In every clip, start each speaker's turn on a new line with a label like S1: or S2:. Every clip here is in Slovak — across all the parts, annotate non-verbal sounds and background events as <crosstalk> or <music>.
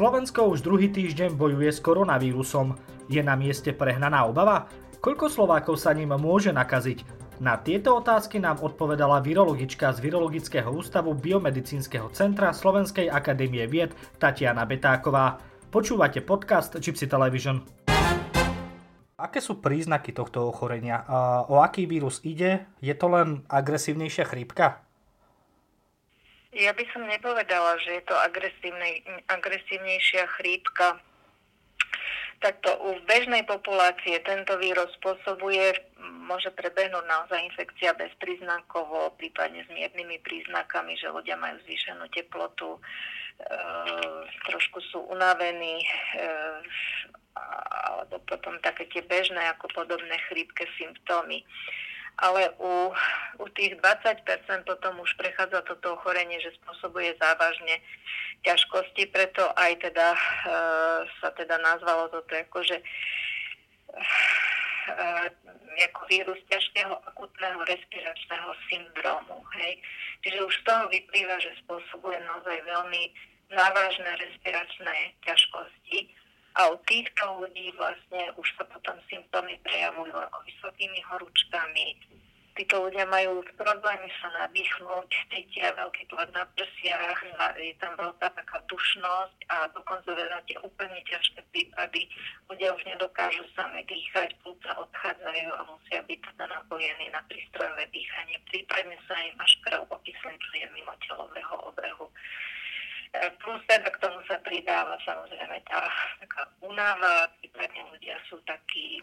S1: Slovensko už druhý týždeň bojuje s koronavírusom. Je na mieste prehnaná obava? Koľko Slovákov sa ním môže nakaziť? Na tieto otázky nám odpovedala virologička z Virologického ústavu Biomedicínskeho centra Slovenskej akadémie vied Tatiana Betáková. Počúvate podcast Gypsy Television. Aké sú príznaky tohto ochorenia? O aký vírus ide? Je to len agresívnejšia chrípka?
S2: Ja by som nepovedala, že je to agresívnejšia chrípka. Takto u bežnej populácie tento vírus spôsobuje, môže prebehnúť naozaj infekcia bezpríznakovo, prípadne s miernymi príznakami, že ľudia majú zvýšenú teplotu, e, trošku sú unavení, e, alebo potom také tie bežné ako podobné chrípke symptómy ale u, u tých 20% potom už prechádza toto ochorenie, že spôsobuje závažne ťažkosti, preto aj teda e, sa teda nazvalo toto ako, že e, ako vírus ťažkého akutného respiračného syndromu. Hej. Čiže už z toho vyplýva, že spôsobuje naozaj veľmi závažné respiračné ťažkosti a u týchto ľudí vlastne už sa potom symptómy prejavujú ako vysokými horúčkami. Títo ľudia majú problémy sa nadýchnuť, cítia veľký tlak na prsiach, je tam veľká taká dušnosť a dokonca na tie úplne ťažké prípady ľudia už nedokážu same dýchať, plúca odchádzajú a musia byť teda napojení na prístrojové dýchanie. Prípadne sa im až krv okysličuje mimo telového obehu. Plus teda k tomu sa pridáva samozrejme tá taká únava, prípadne ľudia sú takí, e,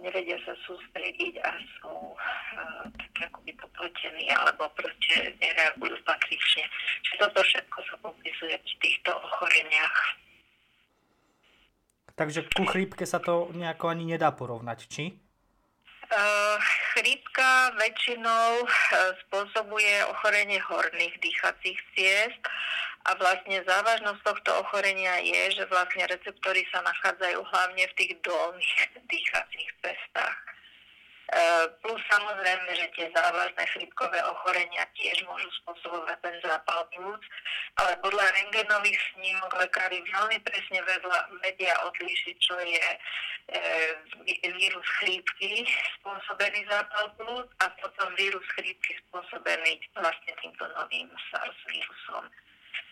S2: nevedia sa sústrediť a sú uh, tak akoby poplotení alebo proste nereagujú patrične. Čiže toto všetko sa popisuje v týchto ochoreniach.
S1: Takže ku chrípke sa to nejako ani nedá porovnať, či?
S2: Uh, chrípka väčšinou uh, spôsobuje ochorenie horných dýchacích ciest a vlastne závažnosť tohto ochorenia je, že vlastne receptory sa nachádzajú hlavne v tých dolných <laughs> dýchacích cestách. E, plus samozrejme, že tie závažné chrypkové ochorenia tiež môžu spôsobovať ten zápal plúc, ale podľa rengenových snímok lekári veľmi presne vedla, vedia odlíšiť, čo je e, vírus chrípky spôsobený zápal plúc a potom vírus chrípky spôsobený vlastne týmto novým SARS vírusom.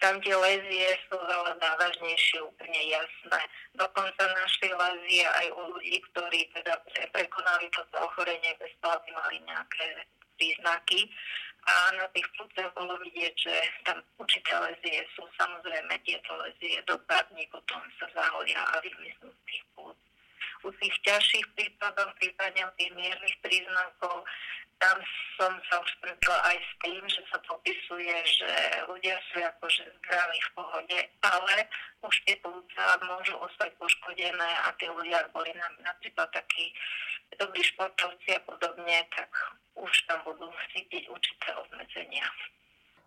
S2: Tam tie lezie sú veľa závažnejšie, úplne jasné. Dokonca našli lezie aj u ľudí, ktorí teda prekonali toto ochorenie bez toho, aby mali nejaké príznaky. A na tých plúcach bolo vidieť, že tam určité lezie sú. Samozrejme, tieto lezie do potom sa zahoria a vymiznú z tých plúc. U tých ťažších prípadov, prípadne tých miernych príznakov, tam som sa už stretla aj s tým, že sa popisuje, že ľudia sú akože zdraví v pohode, ale už tie plúca môžu ostať poškodené a tí ľudia boli napríklad takí dobrí športovci a podobne, tak už tam budú cítiť určité obmedzenia.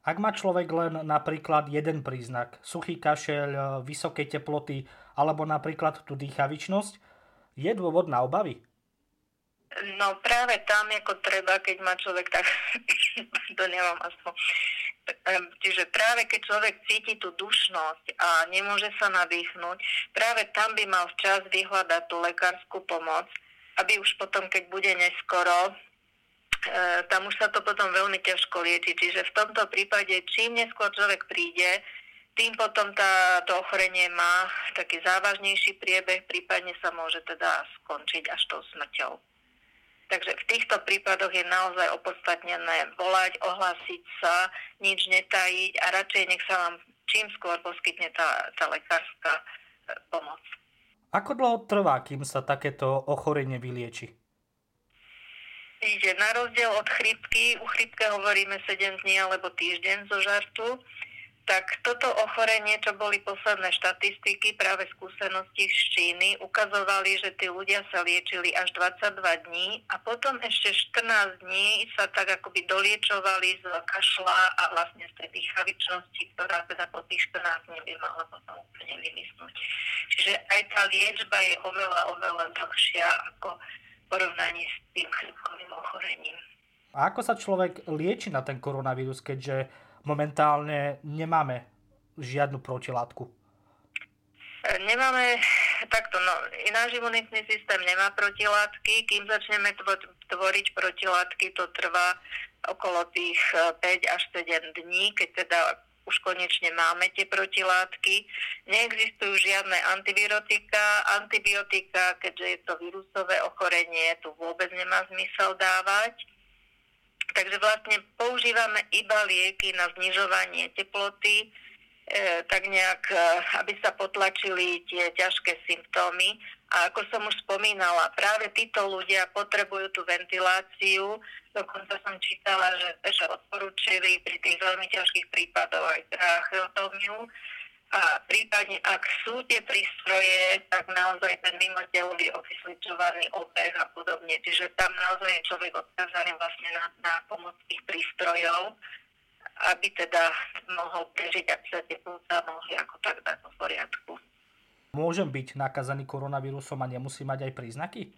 S1: Ak má človek len napríklad jeden príznak, suchý kašeľ, vysoké teploty alebo napríklad tú dýchavičnosť, je dôvod na obavy?
S2: No práve tam, ako treba, keď má človek tak, to nemám aspoň. Čiže práve keď človek cíti tú dušnosť a nemôže sa nadýchnuť, práve tam by mal včas vyhľadať tú lekárskú pomoc, aby už potom, keď bude neskoro, e, tam už sa to potom veľmi ťažko lieči. Čiže v tomto prípade, čím neskôr človek príde, tým potom tá, to ochorenie má taký závažnejší priebeh, prípadne sa môže teda skončiť až tou smrťou. Takže v týchto prípadoch je naozaj opodstatnené volať, ohlásiť sa, nič netajiť a radšej nech sa vám čím skôr poskytne tá, tá lekárska e, pomoc.
S1: Ako dlho trvá, kým sa takéto ochorenie vylieči?
S2: Ide na rozdiel od chrypky, u chrypke hovoríme 7 dní alebo týždeň zo žartu, tak toto ochorenie, čo boli posledné štatistiky, práve skúsenosti z Číny, ukazovali, že tí ľudia sa liečili až 22 dní a potom ešte 14 dní sa tak akoby doliečovali z kašla a vlastne z tej dýchavičnosti, ktorá teda po tých 14 dní by mala potom úplne vymiznúť. Čiže aj tá liečba je oveľa, oveľa dlhšia ako porovnaní s tým chrypkovým ochorením.
S1: A ako sa človek lieči na ten koronavírus, keďže momentálne nemáme žiadnu protilátku.
S2: nemáme takto, no, náš imunitný systém nemá protilátky, kým začneme tvoriť protilátky, to trvá okolo tých 5 e, až 7 dní, keď teda už konečne máme tie protilátky. Neexistujú žiadne antivirotika, antibiotika, keďže je to vírusové ochorenie, tu vôbec nemá zmysel dávať. Takže vlastne používame iba lieky na znižovanie teploty, E, tak nejak, e, aby sa potlačili tie ťažké symptómy. A ako som už spomínala, práve títo ľudia potrebujú tú ventiláciu. Dokonca som čítala, že, že odporúčili pri tých veľmi ťažkých prípadoch aj tracheotómiu. A prípadne, ak sú tie prístroje, tak naozaj ten mimotelový okysličovaný obeh a podobne. Čiže tam naozaj je človek odkázaný vlastne na, na pomoc tých prístrojov aby teda mohol prežiť, aby sa tie plúca mohli ako tak dať do poriadku.
S1: Môžem byť nakazaný koronavírusom a nemusí mať aj príznaky?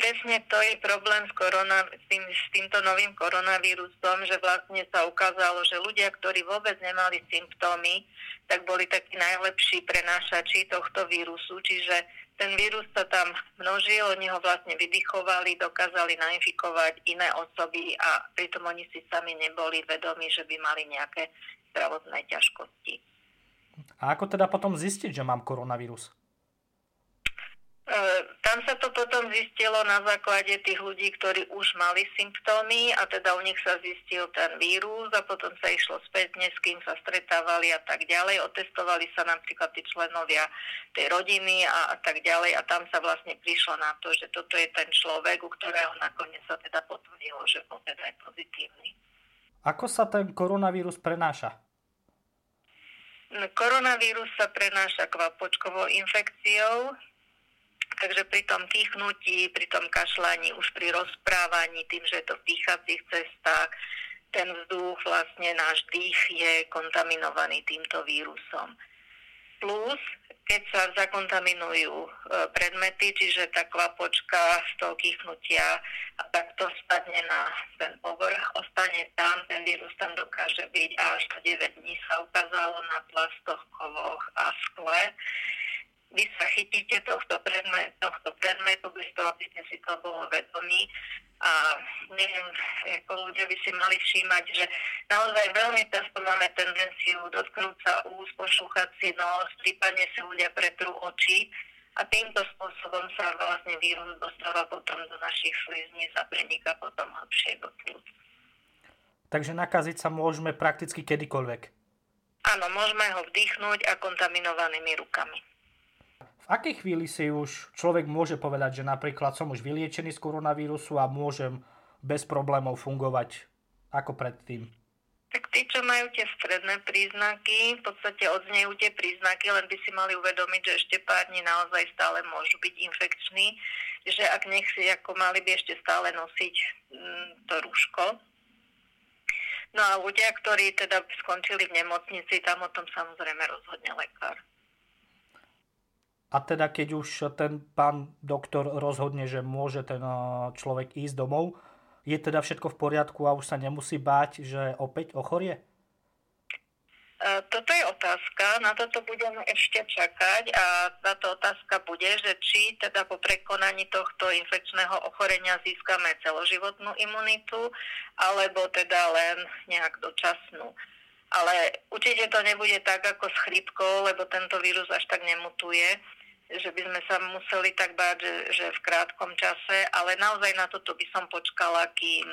S2: Presne to je problém s, korona, s, tým, s týmto novým koronavírusom, že vlastne sa ukázalo, že ľudia, ktorí vôbec nemali symptómy, tak boli takí najlepší prenášači tohto vírusu, čiže ten vírus sa tam množil, oni ho vlastne vydychovali, dokázali nainfikovať iné osoby a pritom oni si sami neboli vedomi, že by mali nejaké zdravotné ťažkosti.
S1: A ako teda potom zistiť, že mám koronavírus?
S2: E, tam sa to potom zistilo na základe tých ľudí, ktorí už mali symptómy a teda u nich sa zistil ten vírus a potom sa išlo spätne, s kým sa stretávali a tak ďalej. Otestovali sa napríklad tí členovia tej rodiny a, a tak ďalej a tam sa vlastne prišlo na to, že toto je ten človek, u ktorého nakoniec sa teda potvrdilo, že bol teda aj pozitívny.
S1: Ako sa ten koronavírus prenáša?
S2: Koronavírus sa prenáša kvapočkovou infekciou, Takže pri tom kýchnutí, pri tom kašľaní, už pri rozprávaní, tým, že je to v dýchacích cestách, ten vzduch, vlastne náš dých je kontaminovaný týmto vírusom. Plus, keď sa zakontaminujú e, predmety, čiže tá kvapočka z toho kýchnutia a takto spadne na ten povrch, ostane tam, ten vírus tam dokáže byť až do 9 dní sa ukázalo na plastoch, kovoch a skle vy sa chytíte tohto, predmet, tohto predmetu bez toho, aby ste si to bolo vedomí. A neviem, ako ľudia by si mali všímať, že naozaj veľmi často máme tendenciu dotknúť sa úst, pošúchať si nos, prípadne si ľudia pretrú oči a týmto spôsobom sa vlastne vírus dostáva potom do našich slizníc a preniká potom hlbšie do plúc.
S1: Takže nakaziť sa môžeme prakticky kedykoľvek.
S2: Áno, môžeme ho vdýchnuť a kontaminovanými rukami
S1: akej chvíli si už človek môže povedať, že napríklad som už vyliečený z koronavírusu a môžem bez problémov fungovať ako predtým?
S2: Tak tí, čo majú tie stredné príznaky, v podstate odznejú tie príznaky, len by si mali uvedomiť, že ešte pár dní naozaj stále môžu byť infekční, že ak nech si ako mali by ešte stále nosiť mm, to rúško. No a ľudia, ktorí teda skončili v nemocnici, tam o tom samozrejme rozhodne lekár.
S1: A teda keď už ten pán doktor rozhodne, že môže ten eh, človek ísť domov, je teda všetko v poriadku a už sa nemusí báť, že opäť ochorie?
S2: Eh, toto je otázka, na toto budeme ešte čakať a táto otázka bude, že či teda po prekonaní tohto infekčného ochorenia získame celoživotnú imunitu, alebo teda len nejak dočasnú. Ale určite to nebude tak ako s chrípkou, lebo tento vírus až tak nemutuje že by sme sa museli tak báť, že, že v krátkom čase, ale naozaj na toto by som počkala, kým,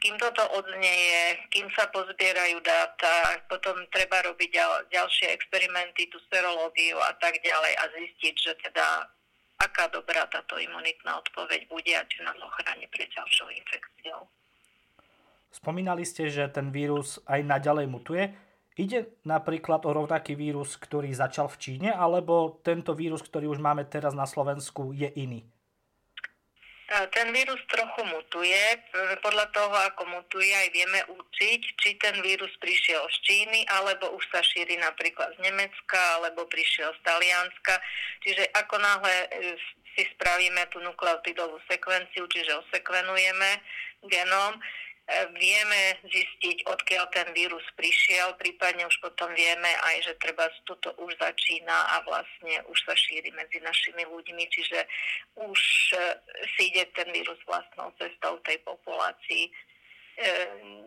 S2: kým toto odznieje, kým sa pozbierajú dáta, potom treba robiť ďal, ďalšie experimenty, tú serológiu a tak ďalej a zistiť, že teda aká dobrá táto imunitná odpoveď bude a či nás ochráni pred ďalšou infekciou.
S1: Spomínali ste, že ten vírus aj naďalej mutuje. Ide napríklad o rovnaký vírus, ktorý začal v Číne, alebo tento vírus, ktorý už máme teraz na Slovensku, je iný?
S2: Ten vírus trochu mutuje. Podľa toho, ako mutuje, aj vieme učiť, či ten vírus prišiel z Číny, alebo už sa šíri napríklad z Nemecka, alebo prišiel z Talianska. Čiže ako náhle e, si spravíme tú nukleotidovú sekvenciu, čiže osekvenujeme genom, vieme zistiť, odkiaľ ten vírus prišiel, prípadne už potom vieme aj, že treba toto už začína a vlastne už sa šíri medzi našimi ľuďmi, čiže už e, si ide ten vírus vlastnou cestou tej populácii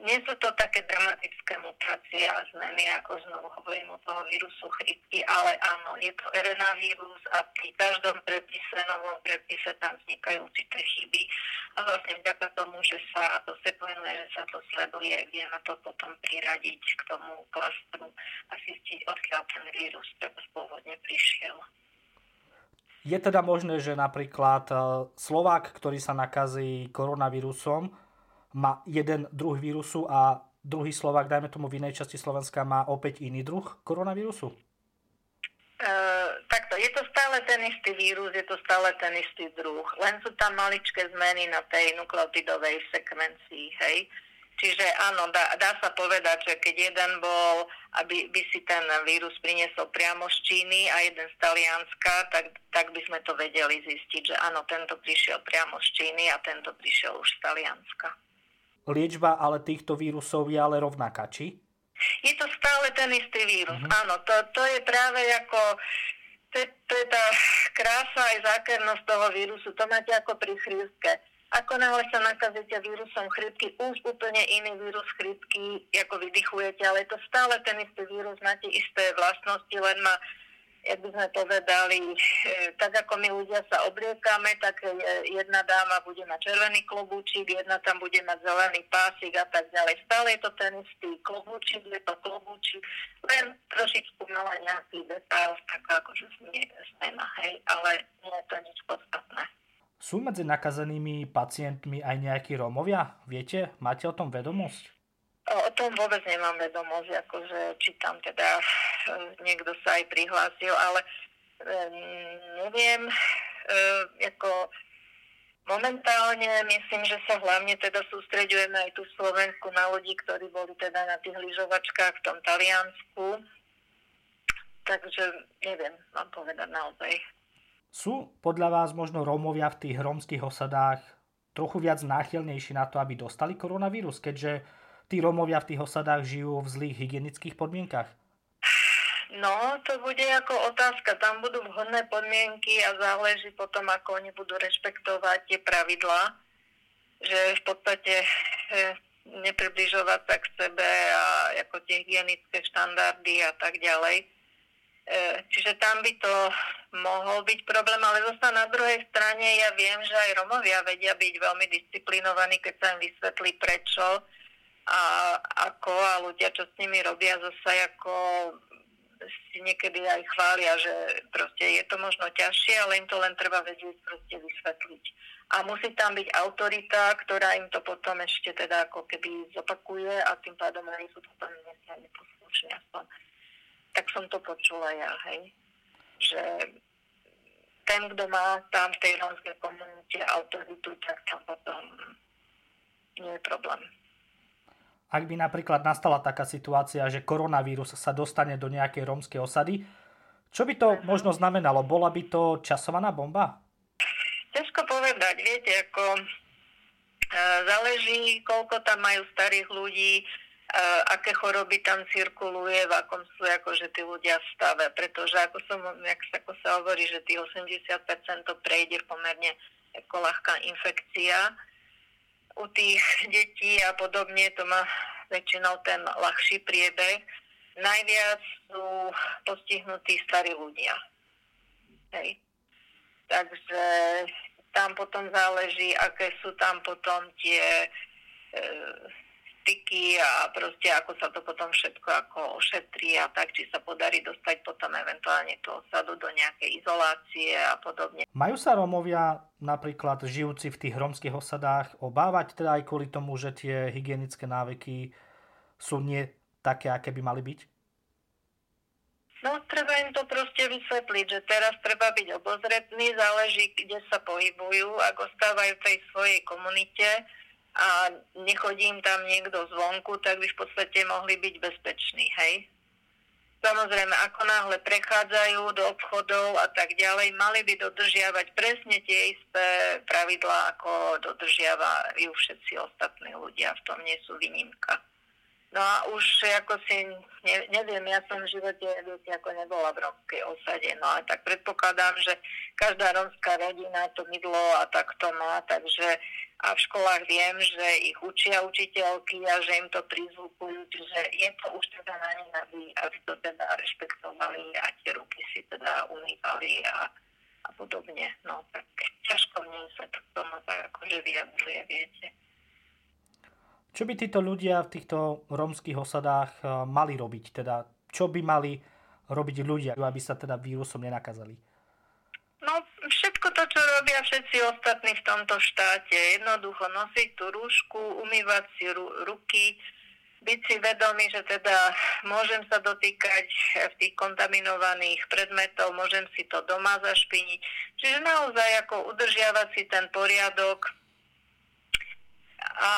S2: nie sú to také dramatické mutácie a zmeny, ako znovu hovorím o toho vírusu chrypky, ale áno, je to RNA vírus a pri každom prepise, novom prepise tam vznikajú určité chyby a vlastne vďaka tomu, že sa to sekvenuje, že sa to sleduje, vieme to potom priradiť k tomu klastru a zistiť, odkiaľ ten vírus pôvodne prišiel.
S1: Je teda možné, že napríklad e, Slovák, ktorý sa nakazí koronavírusom, má jeden druh vírusu a druhý Slovak, dajme tomu v inej časti Slovenska, má opäť iný druh koronavírusu?
S2: Uh, takto, je to stále ten istý vírus, je to stále ten istý druh, len sú tam maličké zmeny na tej nukleotidovej sekvencii, hej. Čiže áno, dá, dá sa povedať, že keď jeden bol, aby by si ten vírus priniesol priamo z Číny a jeden z Talianska, tak, tak by sme to vedeli zistiť, že áno, tento prišiel priamo z Číny a tento prišiel už z Talianska
S1: liečba ale týchto vírusov je ale rovnaká, či?
S2: Je to stále ten istý vírus, uh-huh. áno. To, to je práve ako, to, to je tá krása aj zákernosť toho vírusu, to máte ako pri chrípke. Ako náhle sa nakazíte vírusom chrypky, už úplne iný vírus chrypky, ako vydychujete, ale je to stále ten istý vírus, máte isté vlastnosti, len má jak by sme povedali, eh, tak ako my ľudia sa obliekame, tak eh, jedna dáma bude mať červený klobúčik, jedna tam bude mať zelený pásik a tak ďalej. Stále je to ten istý klobúčik, je to klobúčik, len trošičku mala nejaký detail, tak akože zmena, hej, ale nie je to nič podstatné.
S1: Sú medzi nakazenými pacientmi aj nejakí Rómovia? Viete, máte o tom vedomosť?
S2: O tom vôbec nemám vedomosť, akože či tam teda e, niekto sa aj prihlásil, ale neviem, um, ako momentálne myslím, že sa hlavne teda sústreďujeme aj tu v Slovensku na ľudí, ktorí boli teda na tých lyžovačkách v tom Taliansku. Takže neviem vám povedať naozaj.
S1: Sú podľa vás možno Rómovia v tých rómskych osadách trochu viac náchylnejší na to, aby dostali koronavírus, keďže tí Rómovia v tých osadách žijú v zlých hygienických podmienkach?
S2: No, to bude ako otázka. Tam budú vhodné podmienky a záleží potom, ako oni budú rešpektovať tie pravidlá, že v podstate e, nepribližovať sa k sebe a ako tie hygienické štandardy a tak ďalej. E, čiže tam by to mohol byť problém, ale zase na druhej strane ja viem, že aj Romovia vedia byť veľmi disciplinovaní, keď sa im vysvetlí prečo a ako a ľudia, čo s nimi robia, zase ako si niekedy aj chvália, že proste je to možno ťažšie, ale im to len treba vedieť proste vysvetliť. A musí tam byť autorita, ktorá im to potom ešte teda ako keby zopakuje a tým pádom oni sú potom nesmierne poslušní aspoň. Tak som to počula ja, hej. Že ten, kto má tam v tej rómskej komunite autoritu, tak tam potom nie je problém.
S1: Ak by napríklad nastala taká situácia, že koronavírus sa dostane do nejakej rómskej osady, čo by to možno znamenalo? Bola by to časovaná bomba?
S2: Ťažko povedať, viete, ako e, záleží, koľko tam majú starých ľudí, e, aké choroby tam cirkuluje, v akom sú akože tí ľudia v stave, pretože ako, som, ako sa hovorí, že tých 80% to prejde pomerne ako ľahká infekcia, u tých detí a podobne to má väčšinou ten ľahší priebeh. Najviac sú postihnutí starí ľudia. Hej. Takže tam potom záleží, aké sú tam potom tie e, styky a proste ako sa to potom všetko ako ošetrí a tak, či sa podarí dostať potom eventuálne tú osadu do nejakej izolácie a podobne.
S1: Majú sa Rómovia napríklad žijúci v tých rómskych osadách obávať teda aj kvôli tomu, že tie hygienické návyky sú nie také, aké by mali byť?
S2: No, treba im to proste vysvetliť, že teraz treba byť obozretný, záleží, kde sa pohybujú, ak ostávajú v tej svojej komunite, a nechodím tam niekto zvonku, tak by v podstate mohli byť bezpeční, hej? Samozrejme, ako náhle prechádzajú do obchodov a tak ďalej, mali by dodržiavať presne tie isté pravidlá, ako dodržiavajú všetci ostatní ľudia. V tom nie sú výnimka. No a už ako si, ne, neviem, ja som v živote viete, ako nebola v romskej osade, no ale tak predpokladám, že každá romská rodina to mydlo a tak to má, takže a v školách viem, že ich učia učiteľky a že im to prizvukujú, čiže je to už teda na nich, aby, aby to teda rešpektovali a tie ruky si teda umývali a, a podobne. No tak ťažko mne sa to tomu tak akože vyjadruje, viete.
S1: Čo by títo ľudia v týchto rómskych osadách eh, mali robiť? Teda, čo by mali robiť ľudia, aby sa teda vírusom nenakazali?
S2: No, všetko to, čo robia všetci ostatní v tomto štáte. Jednoducho nosiť tú rúšku, umývať si ru- ruky, byť si vedomý, že teda môžem sa dotýkať v tých kontaminovaných predmetov, môžem si to doma zašpiniť. Čiže naozaj ako udržiavať si ten poriadok, a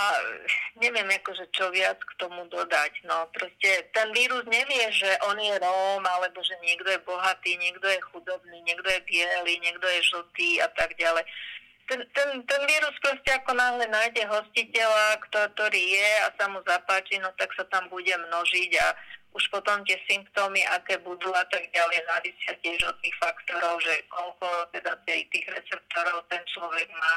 S2: neviem akože čo viac k tomu dodať. No proste ten vírus nevie, že on je Róm, alebo že niekto je bohatý, niekto je chudobný, niekto je biely, niekto je žltý a tak ďalej. Ten, ten, ten vírus proste ako náhle nájde hostiteľa, ktorý je a sa mu zapáči, no tak sa tam bude množiť a už potom tie symptómy, aké budú a tak ďalej, závisia tiež od tých faktorov, že koľko teda tých receptorov ten človek má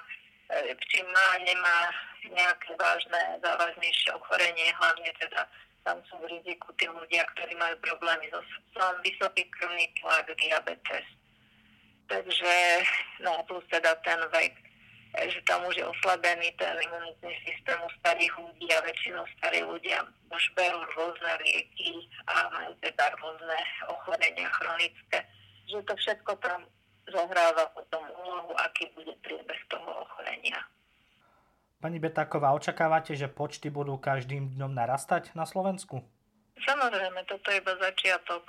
S2: E, či má, nemá nejaké vážne, závažnejšie ochorenie, hlavne teda tam sú v riziku tí ľudia, ktorí majú problémy so srdcom, vysoký krvný tlak, diabetes. Takže, no plus teda ten vek, že tam už je oslabený ten imunitný systém u starých ľudí a väčšinou starí ľudia už berú rôzne lieky a majú teda rôzne ochorenia chronické. Že to všetko tam zohráva potom úlohu, aký bude priebeh toho ochorenia.
S1: Pani Betáková, očakávate, že počty budú každým dňom narastať na Slovensku?
S2: Samozrejme, toto je iba začiatok.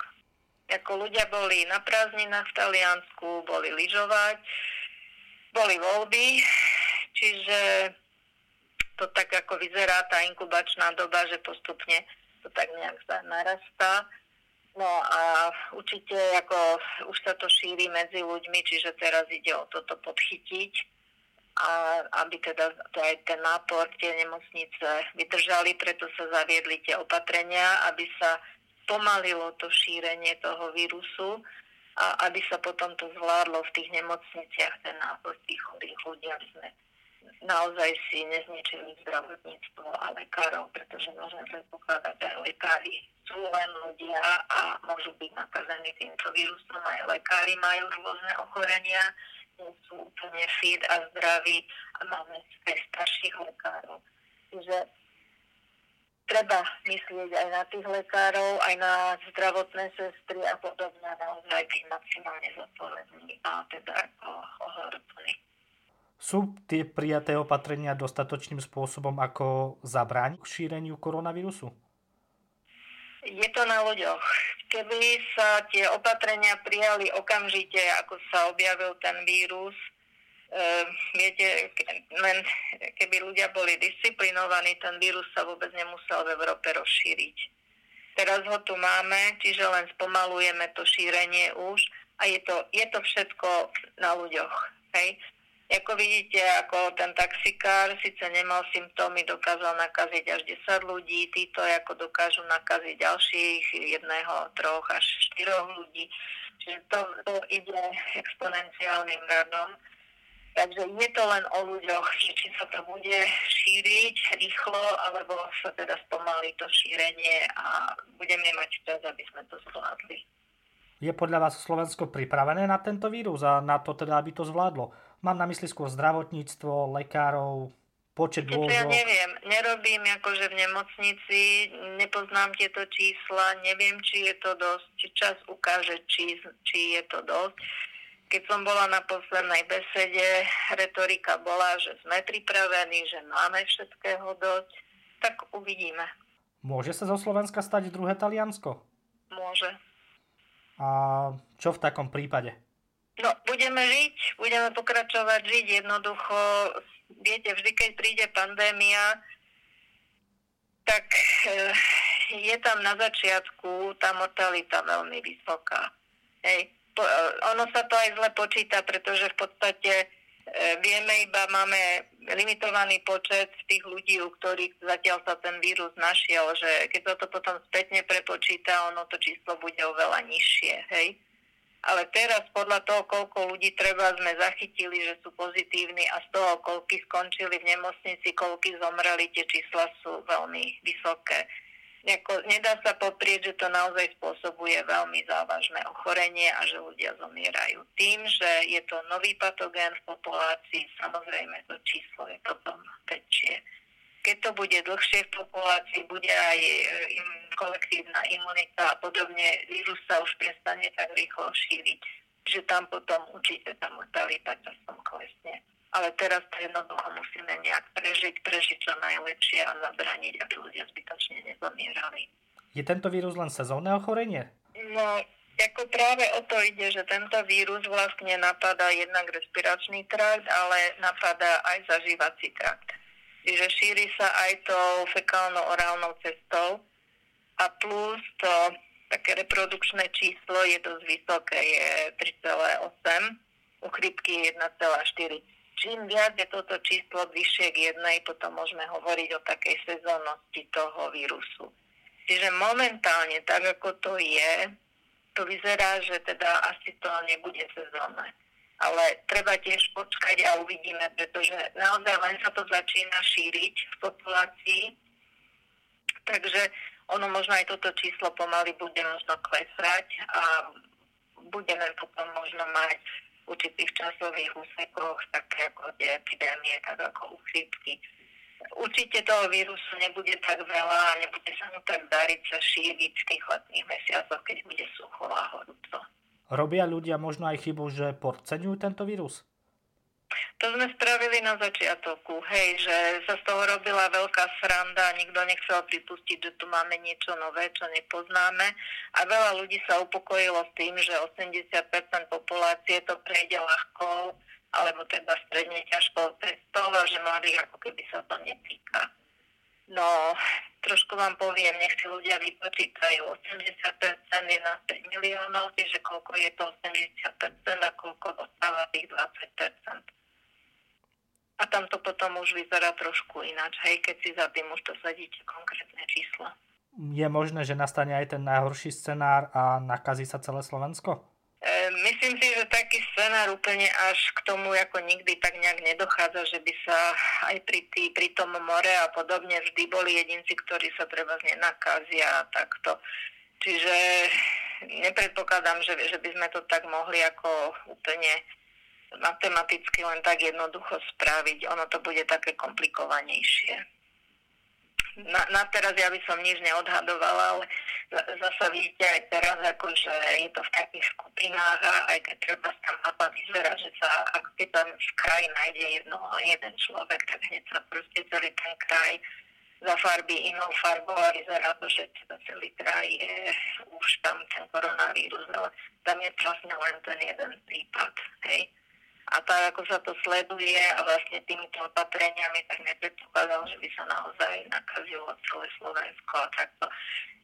S2: Ako ľudia boli na prázdninách v Taliansku, boli lyžovať, boli voľby, čiže to tak ako vyzerá tá inkubačná doba, že postupne to tak nejak narastá. No a určite ako už sa to šíri medzi ľuďmi, čiže teraz ide o toto podchytiť a aby teda aj ten nápor, tie nemocnice vydržali, preto sa zaviedli tie opatrenia, aby sa pomalilo to šírenie toho vírusu a aby sa potom to zvládlo v tých nemocniciach, ten nápor tých chorých ľudí, aby sme naozaj si nezničili zdravotníctvo a lekárov, pretože môžeme predpokladať, že lekári sú len ľudia a môžu byť nakazení týmto vírusom. Aj lekári majú rôzne ochorenia, sú úplne fit a zdraví a máme aj starších lekárov. Čiže treba myslieť aj na tých lekárov, aj na zdravotné sestry a podobne, naozaj byť maximálne zodpovední a teda ako ohľadplní.
S1: Sú tie prijaté opatrenia dostatočným spôsobom, ako zabrániť šíreniu koronavírusu?
S2: Je to na ľuďoch. Keby sa tie opatrenia prijali okamžite, ako sa objavil ten vírus, e, viete, len keby ľudia boli disciplinovaní, ten vírus sa vôbec nemusel v Európe rozšíriť. Teraz ho tu máme, čiže len spomalujeme to šírenie už a je to, je to všetko na ľuďoch. Hej? Ako vidíte, ako ten taxikár síce nemal symptómy, dokázal nakaziť až 10 ľudí, títo ako dokážu nakaziť ďalších jedného, troch až štyroch ľudí. Čiže to, to ide exponenciálnym radom. Takže je to len o ľuďoch, či sa to bude šíriť rýchlo, alebo sa teda spomalí to šírenie a budeme mať čas, aby sme to zvládli.
S1: Je podľa vás Slovensko pripravené na tento vírus a na to teda, aby to zvládlo? Mám na mysli skôr zdravotníctvo, lekárov, počet dôzov.
S2: Ja neviem, nerobím akože v nemocnici, nepoznám tieto čísla, neviem, či je to dosť, čas ukáže, či, či je to dosť. Keď som bola na poslednej besede, retorika bola, že sme pripravení, že máme všetkého dosť, tak uvidíme.
S1: Môže sa zo Slovenska stať druhé Taliansko?
S2: Môže.
S1: A čo v takom prípade?
S2: No, budeme žiť, budeme pokračovať žiť jednoducho. Viete, vždy, keď príde pandémia, tak e, je tam na začiatku tá mortalita veľmi vysoká. Hej. Po, e, ono sa to aj zle počíta, pretože v podstate e, vieme iba, máme limitovaný počet tých ľudí, u ktorých zatiaľ sa ten vírus našiel, že keď sa to potom spätne prepočíta, ono to číslo bude oveľa nižšie. Hej. Ale teraz podľa toho, koľko ľudí treba sme zachytili, že sú pozitívni a z toho, koľko skončili v nemocnici, koľko zomreli, tie čísla sú veľmi vysoké. Jako, nedá sa poprieť, že to naozaj spôsobuje veľmi závažné ochorenie a že ľudia zomierajú. Tým, že je to nový patogén v populácii, samozrejme to číslo je potom väčšie. Keď to bude dlhšie v populácii, bude aj e, im kolektívna imunita a podobne, vírus sa už prestane tak rýchlo šíriť, že tam potom určite tá mortalita časom klesne ale teraz to jednoducho musíme nejak prežiť, prežiť čo najlepšie a zabraniť, aby ľudia zbytočne nezomierali.
S1: Je tento vírus len sezónne ochorenie?
S2: No, ako práve o to ide, že tento vírus vlastne napadá jednak respiračný trakt, ale napadá aj zažívací trakt. Čiže šíri sa aj tou fekálno-orálnou cestou a plus to také reprodukčné číslo je dosť vysoké, je 3,8, u chrypky 1,4 čím viac je toto číslo vyššie k jednej, potom môžeme hovoriť o takej sezónnosti toho vírusu. Čiže momentálne, tak ako to je, to vyzerá, že teda asi to nebude sezónne. Ale treba tiež počkať a uvidíme, pretože naozaj len sa to začína šíriť v populácii. Takže ono možno aj toto číslo pomaly bude možno klesať a budeme potom možno mať určitých časových úsekoch, také ako tie epidémie, tak ako u chrípky. Určite toho vírusu nebude tak veľa a nebude sa mu tak dariť sa šíriť v tých letných mesiacoch, keď bude sucho a horúco.
S1: Robia ľudia možno aj chybu, že podceňujú tento vírus?
S2: To sme spravili na začiatku, hej, že sa z toho robila veľká sranda, nikto nechcel pripustiť, že tu máme niečo nové, čo nepoznáme a veľa ľudí sa upokojilo s tým, že 80% populácie to prejde ľahko, alebo teda stredne ťažkou cestou a že mladých ako keby sa to netýka. No, trošku vám poviem, nech si ľudia vypočítajú. 80% je na 5 miliónov, čiže koľko je to 80% a koľko dostáva tých 20% a tam to potom už vyzerá trošku ináč, hej, keď si za tým už dosadíte konkrétne čísla.
S1: Je možné, že nastane aj ten najhorší scenár a nakazí sa celé Slovensko?
S2: E, myslím si, že taký scenár úplne až k tomu ako nikdy tak nejak nedochádza, že by sa aj pri, tý, pri tom more a podobne vždy boli jedinci, ktorí sa treba nenakazia a takto. Čiže nepredpokladám, že, že by sme to tak mohli ako úplne matematicky len tak jednoducho spraviť. Ono to bude také komplikovanejšie. Na, na teraz ja by som nič neodhadovala, ale zasa vidíte aj teraz, akože je to v takých skupinách a aj keď treba tam mapa vyzerá, že sa, ako keď tam v kraji nájde jedno, jeden človek, tak hneď sa proste celý ten kraj zafarbí inou farbou a vyzerá to, že teda celý kraj je už tam ten koronavírus, ale tam je vlastne len ten jeden prípad, hej a tak ako sa to sleduje a vlastne týmito opatreniami, tak nepredpokladal, že by sa naozaj nakazilo celé Slovensko a takto.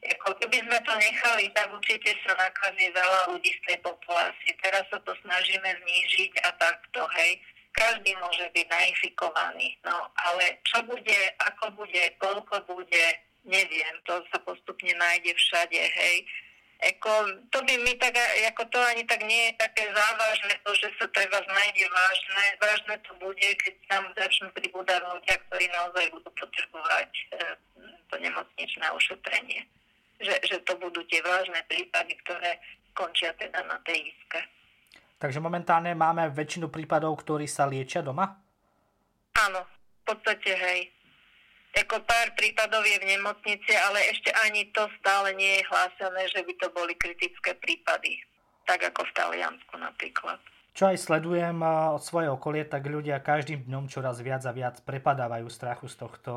S2: Ako keby sme to nechali, tak určite sa nakazí veľa ľudí z tej populácie. Teraz sa to snažíme znížiť a takto, hej. Každý môže byť nainfikovaný, no ale čo bude, ako bude, koľko bude, neviem, to sa postupne nájde všade, hej Eko, to by mi tak, ako to ani tak nie je také závažné, to, že sa treba nájde vážne. Vážne to bude, keď tam začnú pribúdať ľudia, ktorí naozaj budú potrebovať e, to nemocničné ošetrenie. Že, že to budú tie vážne prípady, ktoré končia teda na tej iske.
S1: Takže momentálne máme väčšinu prípadov, ktorí sa liečia doma?
S2: Áno, v podstate hej. Ako pár prípadov je v nemocnici, ale ešte ani to stále nie je hlásené, že by to boli kritické prípady. Tak ako v Taliansku napríklad.
S1: Čo aj sledujem od svojej okolie, tak ľudia každým dňom čoraz viac a viac prepadávajú strachu z tohto,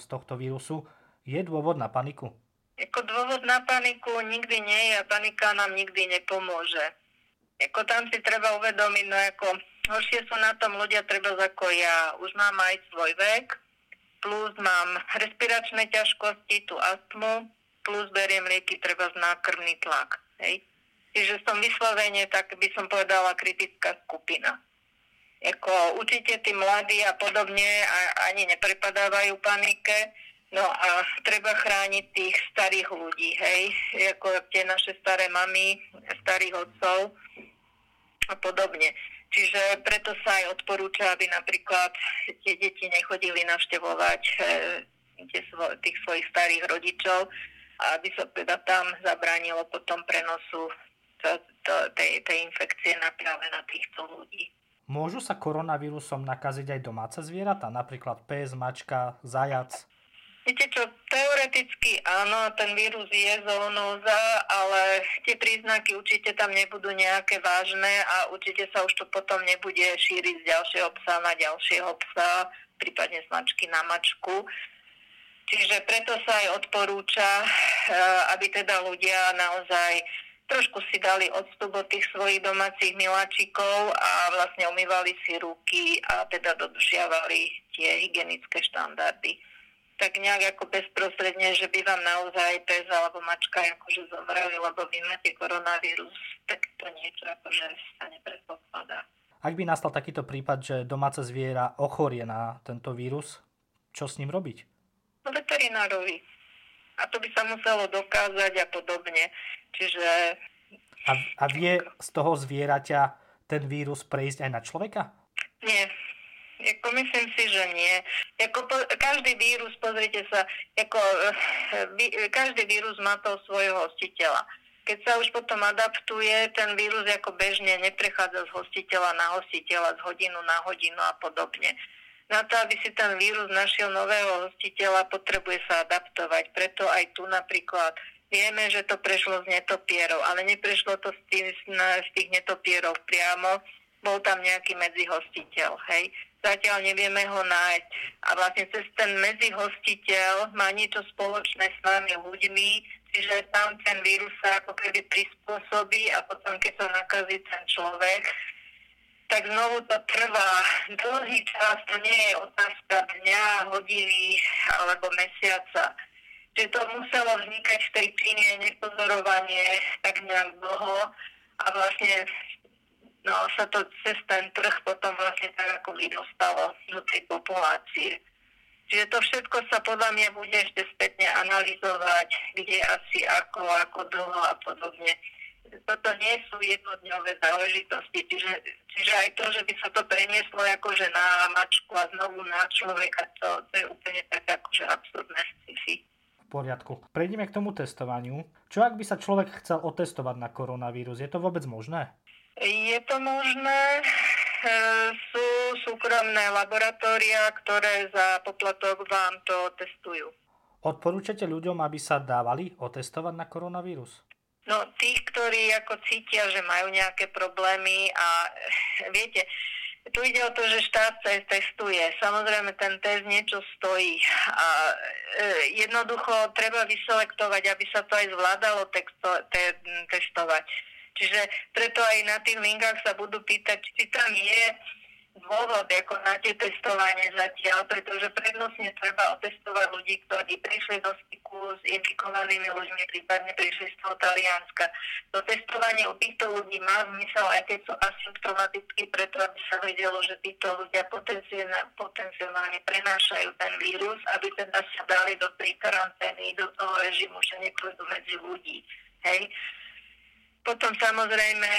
S1: z tohto vírusu. Je dôvod na paniku?
S2: Ako dôvod na paniku nikdy nie je a panika nám nikdy nepomôže. Ako tam si treba uvedomiť, no ako horšie sú na tom ľudia treba ako ja. Už mám aj svoj vek, plus mám respiračné ťažkosti, tú astmu plus beriem lieky treba na krvný tlak. Hej. Čiže som vyslovene, tak by som povedala, kritická skupina. Jako, určite tí mladí a podobne a, ani neprepadávajú panike, No a treba chrániť tých starých ľudí, hej, ako tie naše staré mamy, starých otcov a podobne. Čiže preto sa aj odporúča, aby napríklad tie deti nechodili navštevovať e, svo, tých svojich starých rodičov a aby sa teda tam zabránilo potom prenosu to, to, tej, tej infekcie na práve na týchto ľudí.
S1: Môžu sa koronavírusom nakaziť aj domáce zvieratá, napríklad pes, mačka, zajac?
S2: Viete čo, teoreticky áno, ten vírus je zoonóza, ale tie príznaky určite tam nebudú nejaké vážne a určite sa už to potom nebude šíriť z ďalšieho psa na ďalšieho psa, prípadne z mačky na mačku. Čiže preto sa aj odporúča, eh, aby teda ľudia naozaj trošku si dali odstup od tých svojich domácich miláčikov a vlastne umývali si ruky a teda dodržiavali tie hygienické štandardy tak nejak ako bezprostredne, že by vám naozaj pes alebo mačka akože zomreli, lebo vy máte koronavírus, tak to niečo akože sa nepredpokladá.
S1: Ak by nastal takýto prípad, že domáce zviera ochorie na tento vírus, čo s ním robiť?
S2: No veterinárovi. A to by sa muselo dokázať a podobne. Čiže...
S1: A, a vie z toho zvieraťa ten vírus prejsť aj na človeka?
S2: Nie, myslím si, že nie. Jako po, každý vírus, pozrite sa, jako, vý, každý vírus má toho svojho hostiteľa. Keď sa už potom adaptuje, ten vírus ako bežne neprechádza z hostiteľa na hostiteľa, z hodinu na hodinu a podobne. Na to, aby si ten vírus našiel nového hostiteľa, potrebuje sa adaptovať. Preto aj tu napríklad vieme, že to prešlo z netopierov, ale neprešlo to z tých, z tých netopierov priamo, bol tam nejaký medzihostiteľ, hej zatiaľ nevieme ho nájsť. A vlastne cez ten medzihostiteľ má niečo spoločné s nami ľuďmi, čiže tam ten vírus sa ako keby prispôsobí a potom, keď sa nakazí ten človek, tak znovu to trvá dlhý čas, to nie je otázka dňa, hodiny alebo mesiaca. Čiže to muselo vznikať v tej Číne nepozorovanie tak nejak dlho a vlastne no sa to cez ten trh potom vlastne tak ako vydostalo do tej populácie. Čiže to všetko sa podľa mňa bude ešte spätne analyzovať, kde asi ako, ako dlho a podobne. Toto nie sú jednodňové záležitosti, čiže, čiže aj to, že by sa to prenieslo akože na mačku a znovu na človeka, to, to je úplne tak akože absurdné sci
S1: V poriadku. Prejdeme k tomu testovaniu. Čo ak by sa človek chcel otestovať na koronavírus? Je to vôbec možné?
S2: Je to možné. E, sú súkromné laboratória, ktoré za poplatok vám to testujú.
S1: Odporúčate ľuďom, aby sa dávali otestovať na koronavírus?
S2: No, tých, ktorí ako cítia, že majú nejaké problémy a <laughs> viete, tu ide o to, že štát sa testuje. Samozrejme, ten test niečo stojí. A e, jednoducho treba vyselektovať, aby sa to aj zvládalo texto, te, testovať. Čiže preto aj na tých linkách sa budú pýtať, či tam je dôvod ako na tie testovanie zatiaľ, pretože prednostne treba otestovať ľudí, ktorí prišli do styku s infikovanými ľuďmi, prípadne prišli z toho Talianska. To testovanie u týchto ľudí má zmysel, aj keď sú asymptomaticky, preto aby sa vedelo, že títo ľudia potenciálne prenášajú ten vírus, aby teda sa dali do tej karantény, do toho režimu, že nepôjdu medzi ľudí. Hej? Potom samozrejme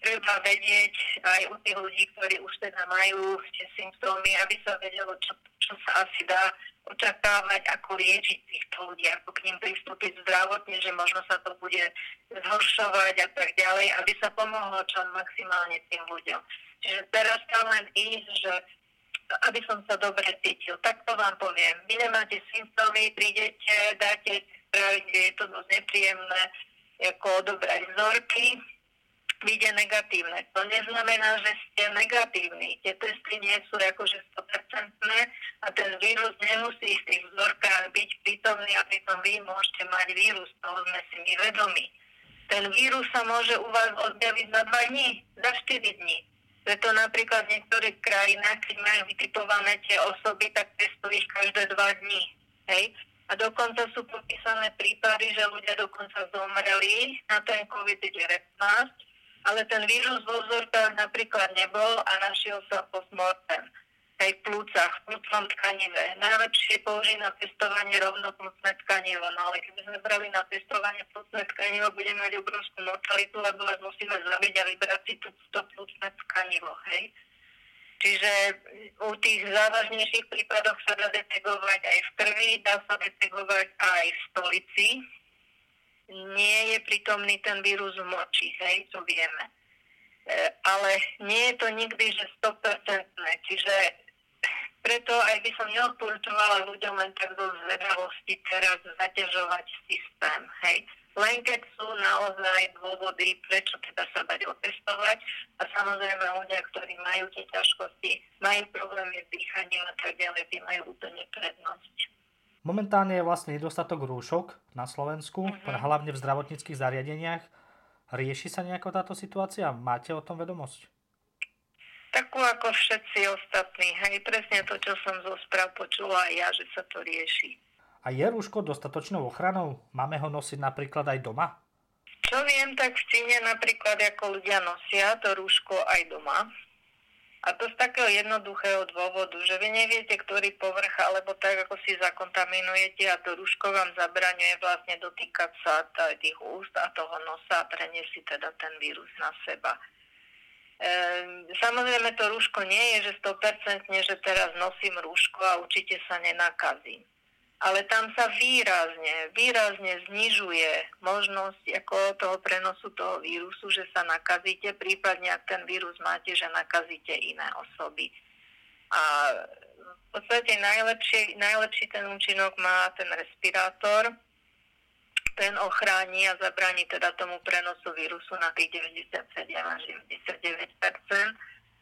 S2: treba vedieť aj u tých ľudí, ktorí už teda majú tie symptómy, aby sa vedelo, čo, čo sa asi dá očakávať, ako liečiť týchto ľudí, ako k ním pristúpiť zdravotne, že možno sa to bude zhoršovať a tak ďalej, aby sa pomohlo čo maximálne tým ľuďom. Čiže teraz tam len ísť, že aby som sa dobre cítil. Tak to vám poviem. Vy nemáte symptómy, prídete, dáte je to dosť nepríjemné, ako odobrať vzorky, vyjde negatívne. To neznamená, že ste negatívni. Tie testy nie sú akože 100% a ten vírus nemusí v tých vzorkách byť prítomný a pritom vy môžete mať vírus, toho sme si my vedomi. Ten vírus sa môže u vás odjaviť za 2 dní, za 4 dní. Preto napríklad v niektorých krajinách, keď majú vytipované tie osoby, tak testujú ich každé 2 dní. Hej? A dokonca sú popísané prípady, že ľudia dokonca zomreli na ten COVID-19, ale ten vírus vo vzorkách napríklad nebol a našiel sa postmortem aj v plúcach, v plúcnom tkanive. Najlepšie použiť na testovanie rovno plúcne tkanivo, no ale keby sme brali na testovanie plúcne tkanivo, budeme mať obrovskú mortalitu, lebo vás musíme zabiť a vybrať si to, to plúcne tkanivo, hej. Čiže u tých závažnejších prípadoch sa dá detegovať aj v krvi, dá sa detegovať aj v stolici. Nie je prítomný ten vírus v moči, hej, to vieme. E, ale nie je to nikdy, že 100%. Čiže preto aj by som neodporúčovala ľuďom len tak zo zvedavosti teraz zaťažovať systém. Hej. Len keď sú naozaj dôvody, prečo teda sa dať otestovať a samozrejme ľudia, ktorí majú tie ťažkosti, majú problémy s dýchaním a tak ďalej, tí majú úplne prednosť.
S1: Momentálne je vlastne nedostatok rúšok na Slovensku, mm-hmm. hlavne v zdravotníckých zariadeniach. Rieši sa nejako táto situácia? Máte o tom vedomosť?
S2: Takú ako všetci ostatní. Hej, presne to, čo som zo správ počula aj ja, že sa to rieši.
S1: A je rúško dostatočnou ochranou? Máme ho nosiť napríklad aj doma?
S2: Čo viem, tak v Číne napríklad ako ľudia nosia to rúško aj doma. A to z takého jednoduchého dôvodu, že vy neviete, ktorý povrch, alebo tak, ako si zakontaminujete a to rúško vám zabraňuje vlastne dotýkať sa tých úst a toho nosa a preniesť si teda ten vírus na seba. Ehm, samozrejme to rúško nie je, že 100% že teraz nosím rúško a určite sa nenakazím. Ale tam sa výrazne, výrazne znižuje možnosť ako toho prenosu toho vírusu, že sa nakazíte, prípadne ak ten vírus máte, že nakazíte iné osoby. A v podstate najlepší, najlepší ten účinok má ten respirátor, ten ochráni a zabráni teda tomu prenosu vírusu na tých 97 až 99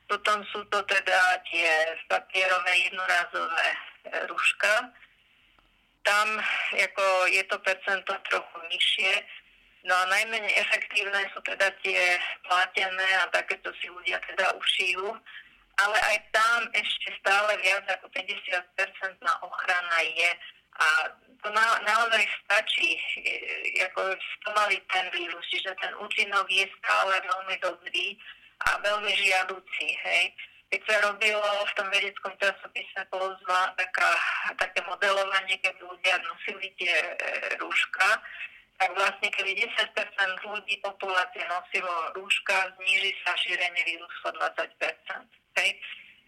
S2: Potom sú to teda tie papierové jednorázové e, rúška. Tam ako je to percento trochu nižšie, No a najmenej efektívne sú teda tie platené a takéto si ľudia teda ušijú. Ale aj tam ešte stále viac ako 50% na ochrana je. A to na, naozaj stačí e, ako spomaliť ten vírus, čiže ten účinok je stále veľmi dobrý a veľmi žiaducí. Hej. Keď sa robilo v tom vedeckom časopise Polozva taká, také modelovanie, keď ľudia nosili tie e, rúška, tak vlastne keby 10% ľudí populácie nosilo rúška, zníži sa šírenie vírusu o 20%. Hej.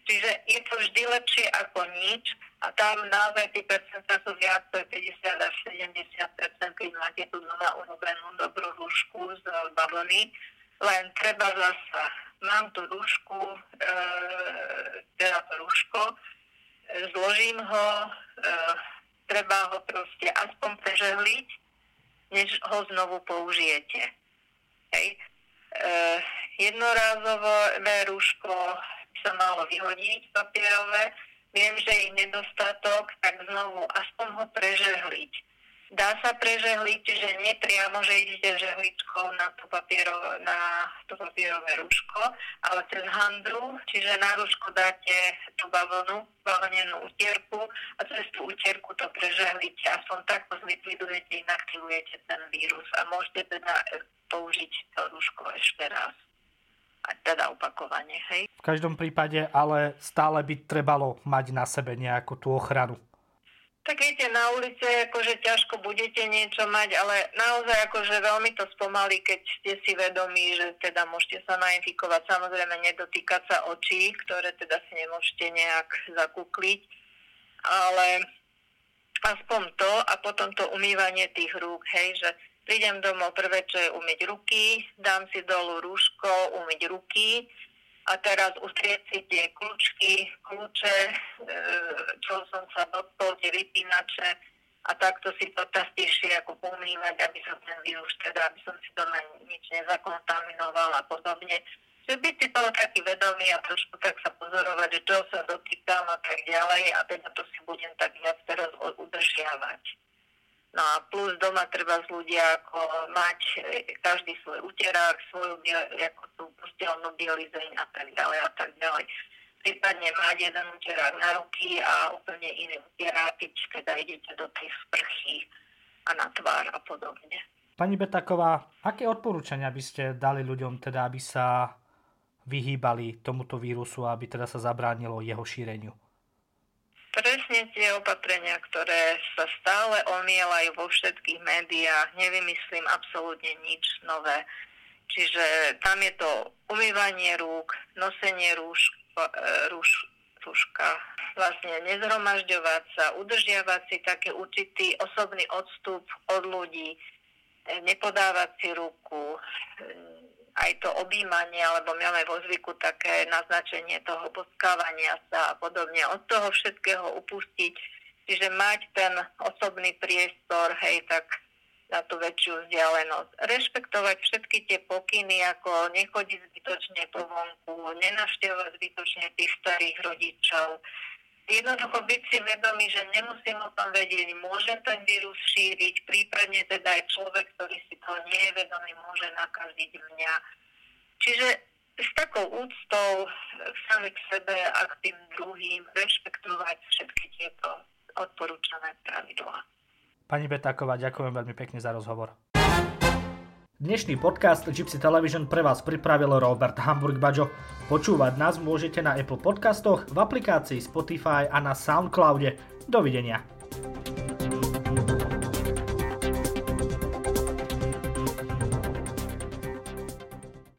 S2: Čiže je to vždy lepšie ako nič a tam naozaj tie percentá sú viac, to je 50 až 70 keď máte tu doma urobenú dobrú rúšku z bavlny. Len treba zasa, mám tu rúšku, e, teda to rúško, e, zložím ho, e, treba ho proste aspoň prežehliť, než ho znovu použijete. Hej. E, jednorázové rúško sa malo vyhodiť papierové. Viem, že je nedostatok, tak znovu aspoň ho prežehliť. Dá sa prežehliť, čiže nepriamo, že idete žehličkou na to, papierové, na to papierové rúško, ale cez handru, čiže na rúško dáte tú bavlnu, bavlnenú utierku a cez tú utierku to prežehlíte. Aspoň takto zlikvidujete, inaktivujete ten vírus a môžete teda použiť to rúško ešte raz a teda opakovanie. Hej.
S1: V každom prípade ale stále by trebalo mať na sebe nejakú tú ochranu.
S2: Tak viete, na ulici akože ťažko budete niečo mať, ale naozaj akože veľmi to spomalí, keď ste si vedomí, že teda môžete sa nainfikovať. Samozrejme nedotýkať sa očí, ktoré teda si nemôžete nejak zakúkliť, ale aspoň to a potom to umývanie tých rúk, hej, že Prídem domov prvé, čo je umyť ruky, dám si dolu rúško, umyť ruky a teraz ustrieť si tie kľúčky, kľúče, e, čo som sa dotkol, tie vypínače a takto si to častejšie ako pomývať, aby som ten vírus, teda aby som si doma nič nezakontaminoval a podobne. Že byť si toho taký vedomý a trošku tak sa pozorovať, že čo sa dotýkam a tak ďalej a teda to si budem tak viac teraz udržiavať. No a plus doma treba z ľudia ako mať e, každý svoj úterák, svoju ako tú postelnú bielizeň a tak ďalej a tak ďalej. prípadne mať jeden utierák na ruky a úplne iný utierák, keď teda idete do tej sprchy a na tvár a podobne.
S1: Pani Betaková, aké odporúčania by ste dali ľuďom, teda, aby sa vyhýbali tomuto vírusu aby teda sa zabránilo jeho šíreniu?
S2: Presne tie opatrenia, ktoré sa stále omielajú vo všetkých médiách, nevymyslím absolútne nič nové. Čiže tam je to umývanie rúk, nosenie rúš, rúš, rúška, vlastne nezhromažďovať sa, udržiavať si taký určitý osobný odstup od ľudí, nepodávať si ruku, aj to objímanie, alebo máme vo zvyku také naznačenie toho poskávania sa a podobne. Od toho všetkého upustiť, čiže mať ten osobný priestor, hej, tak na tú väčšiu vzdialenosť. Rešpektovať všetky tie pokyny, ako nechodiť zbytočne po vonku, nenavštevovať zbytočne tých starých rodičov, jednoducho byť si vedomý, že nemusím o tom vedieť, môžem ten vírus šíriť, prípadne teda aj človek, ktorý si to nie je vedomý, môže nakaziť mňa. Čiže s takou úctou sami k sebe a k tým druhým rešpektovať všetky tieto odporúčané pravidlá.
S1: Pani Betáková, ďakujem veľmi pekne za rozhovor. Dnešný podcast Gypsy Television pre vás pripravil Robert Hamburg Bajo. Počúvať nás môžete na Apple podcastoch, v aplikácii Spotify a na Soundcloude. Dovidenia.